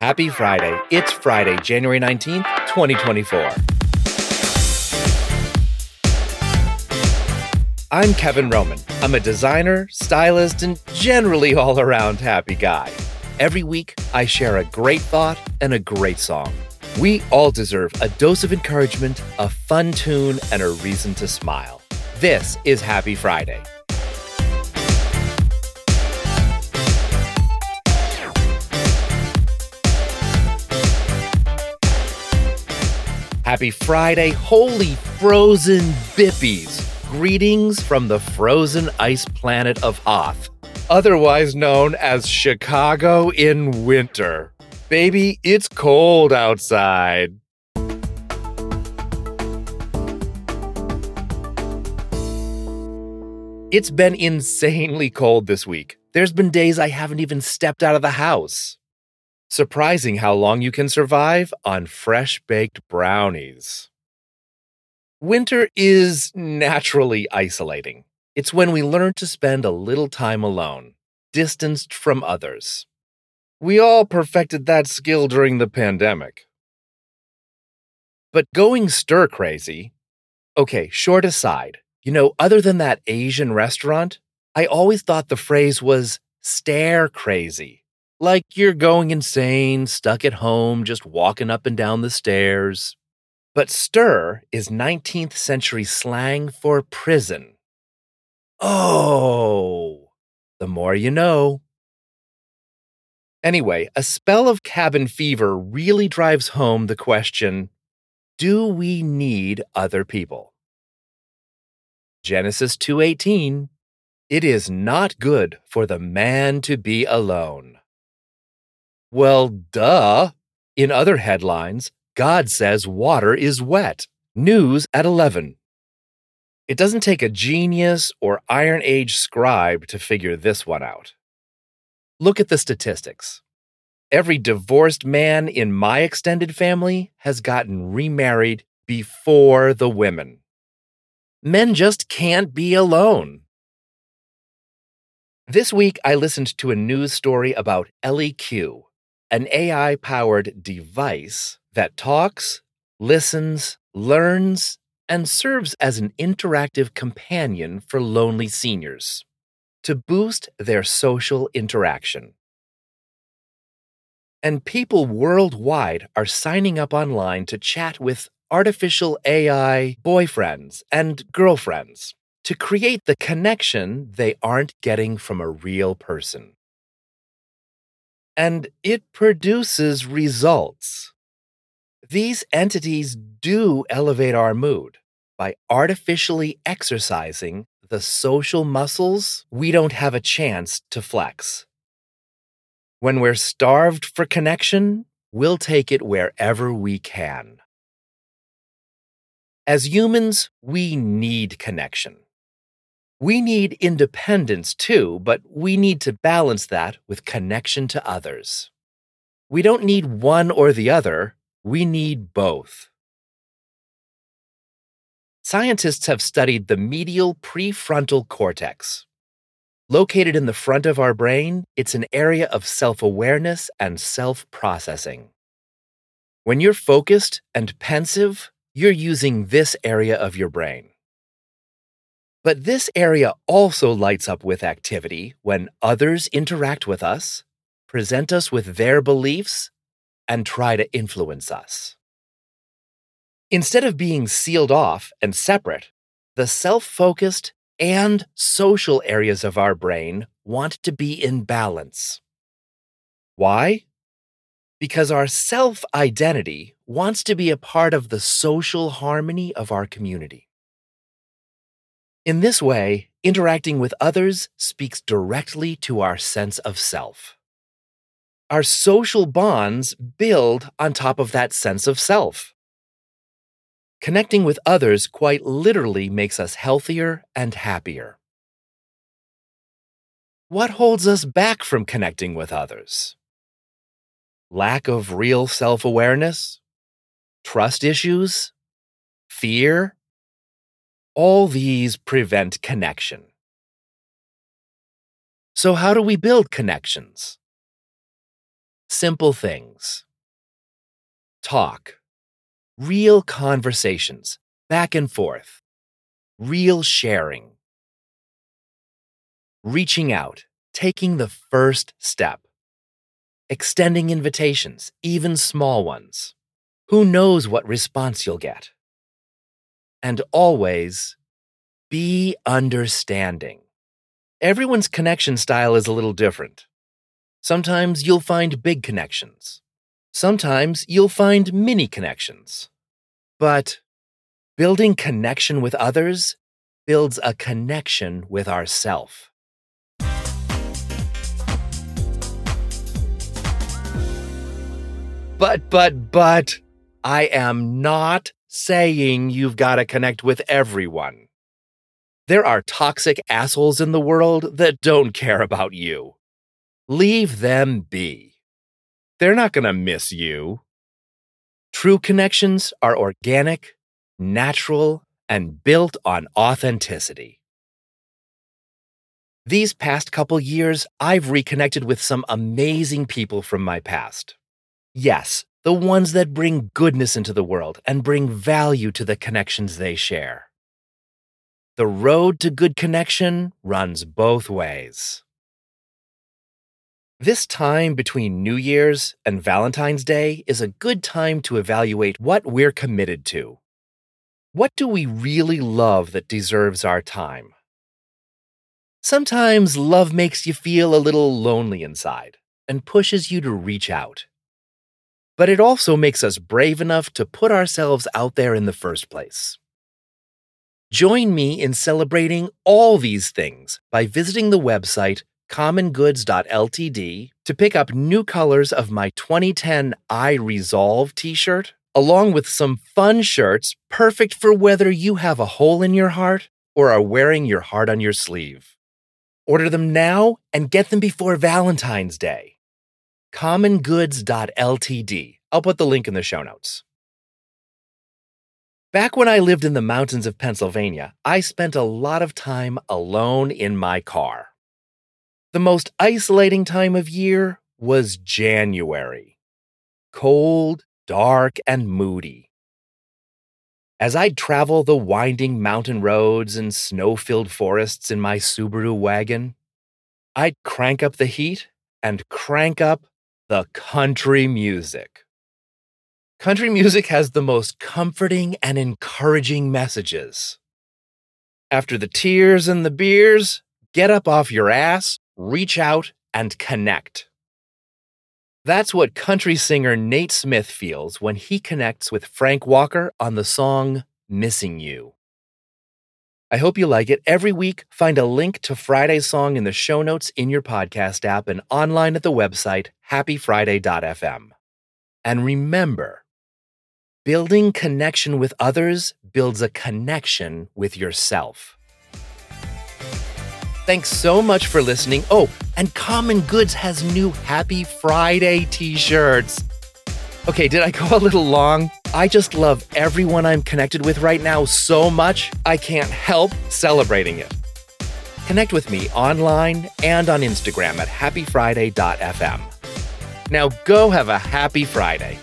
Happy Friday. It's Friday, January 19th, 2024. I'm Kevin Roman. I'm a designer, stylist, and generally all around happy guy. Every week, I share a great thought and a great song. We all deserve a dose of encouragement, a fun tune, and a reason to smile. This is Happy Friday. Happy Friday, holy frozen bippies! Greetings from the frozen ice planet of Hoth, otherwise known as Chicago in winter. Baby, it's cold outside. It's been insanely cold this week. There's been days I haven't even stepped out of the house. Surprising how long you can survive on fresh baked brownies. Winter is naturally isolating. It's when we learn to spend a little time alone, distanced from others. We all perfected that skill during the pandemic. But going stir crazy, okay, short aside, you know, other than that Asian restaurant, I always thought the phrase was stare crazy. Like you're going insane, stuck at home, just walking up and down the stairs. But stir is 19th century slang for prison. Oh, the more you know. Anyway, a spell of cabin fever really drives home the question do we need other people? Genesis 2:18 It is not good for the man to be alone. Well, duh. In other headlines, God says water is wet. News at 11. It doesn't take a genius or Iron Age scribe to figure this one out. Look at the statistics. Every divorced man in my extended family has gotten remarried before the women. Men just can't be alone. This week, I listened to a news story about ElliQ, an AI powered device that talks, listens, learns, and serves as an interactive companion for lonely seniors to boost their social interaction. And people worldwide are signing up online to chat with artificial AI boyfriends and girlfriends to create the connection they aren't getting from a real person and it produces results. These entities do elevate our mood by artificially exercising the social muscles we don't have a chance to flex. When we're starved for connection, we'll take it wherever we can. As humans, we need connection. We need independence too, but we need to balance that with connection to others. We don't need one or the other, we need both. Scientists have studied the medial prefrontal cortex. Located in the front of our brain, it's an area of self awareness and self processing. When you're focused and pensive, you're using this area of your brain. But this area also lights up with activity when others interact with us, present us with their beliefs, and try to influence us. Instead of being sealed off and separate, the self focused and social areas of our brain want to be in balance. Why? Because our self identity wants to be a part of the social harmony of our community. In this way, interacting with others speaks directly to our sense of self. Our social bonds build on top of that sense of self. Connecting with others quite literally makes us healthier and happier. What holds us back from connecting with others? Lack of real self awareness? Trust issues? Fear? All these prevent connection. So, how do we build connections? simple things. Talk. Real conversations, back and forth. Real sharing. Reaching out, taking the first step. Extending invitations, even small ones. Who knows what response you'll get? And always be understanding. Everyone's connection style is a little different. Sometimes you'll find big connections. Sometimes you'll find mini connections. But building connection with others builds a connection with ourself. But, but, but, I am not saying you've got to connect with everyone. There are toxic assholes in the world that don't care about you. Leave them be. They're not going to miss you. True connections are organic, natural, and built on authenticity. These past couple years, I've reconnected with some amazing people from my past. Yes, the ones that bring goodness into the world and bring value to the connections they share. The road to good connection runs both ways. This time between New Year's and Valentine's Day is a good time to evaluate what we're committed to. What do we really love that deserves our time? Sometimes love makes you feel a little lonely inside and pushes you to reach out. But it also makes us brave enough to put ourselves out there in the first place. Join me in celebrating all these things by visiting the website commongoods.ltd to pick up new colors of my 2010 I Resolve t shirt, along with some fun shirts perfect for whether you have a hole in your heart or are wearing your heart on your sleeve. Order them now and get them before Valentine's Day. commongoods.ltd. I'll put the link in the show notes. Back when I lived in the mountains of Pennsylvania, I spent a lot of time alone in my car. The most isolating time of year was January. Cold, dark, and moody. As I'd travel the winding mountain roads and snow filled forests in my Subaru wagon, I'd crank up the heat and crank up the country music. Country music has the most comforting and encouraging messages. After the tears and the beers, get up off your ass, reach out, and connect. That's what country singer Nate Smith feels when he connects with Frank Walker on the song Missing You. I hope you like it. Every week, find a link to Friday's song in the show notes in your podcast app and online at the website happyfriday.fm. And remember, Building connection with others builds a connection with yourself. Thanks so much for listening. Oh, and Common Goods has new Happy Friday t shirts. Okay, did I go a little long? I just love everyone I'm connected with right now so much, I can't help celebrating it. Connect with me online and on Instagram at happyfriday.fm. Now go have a happy Friday.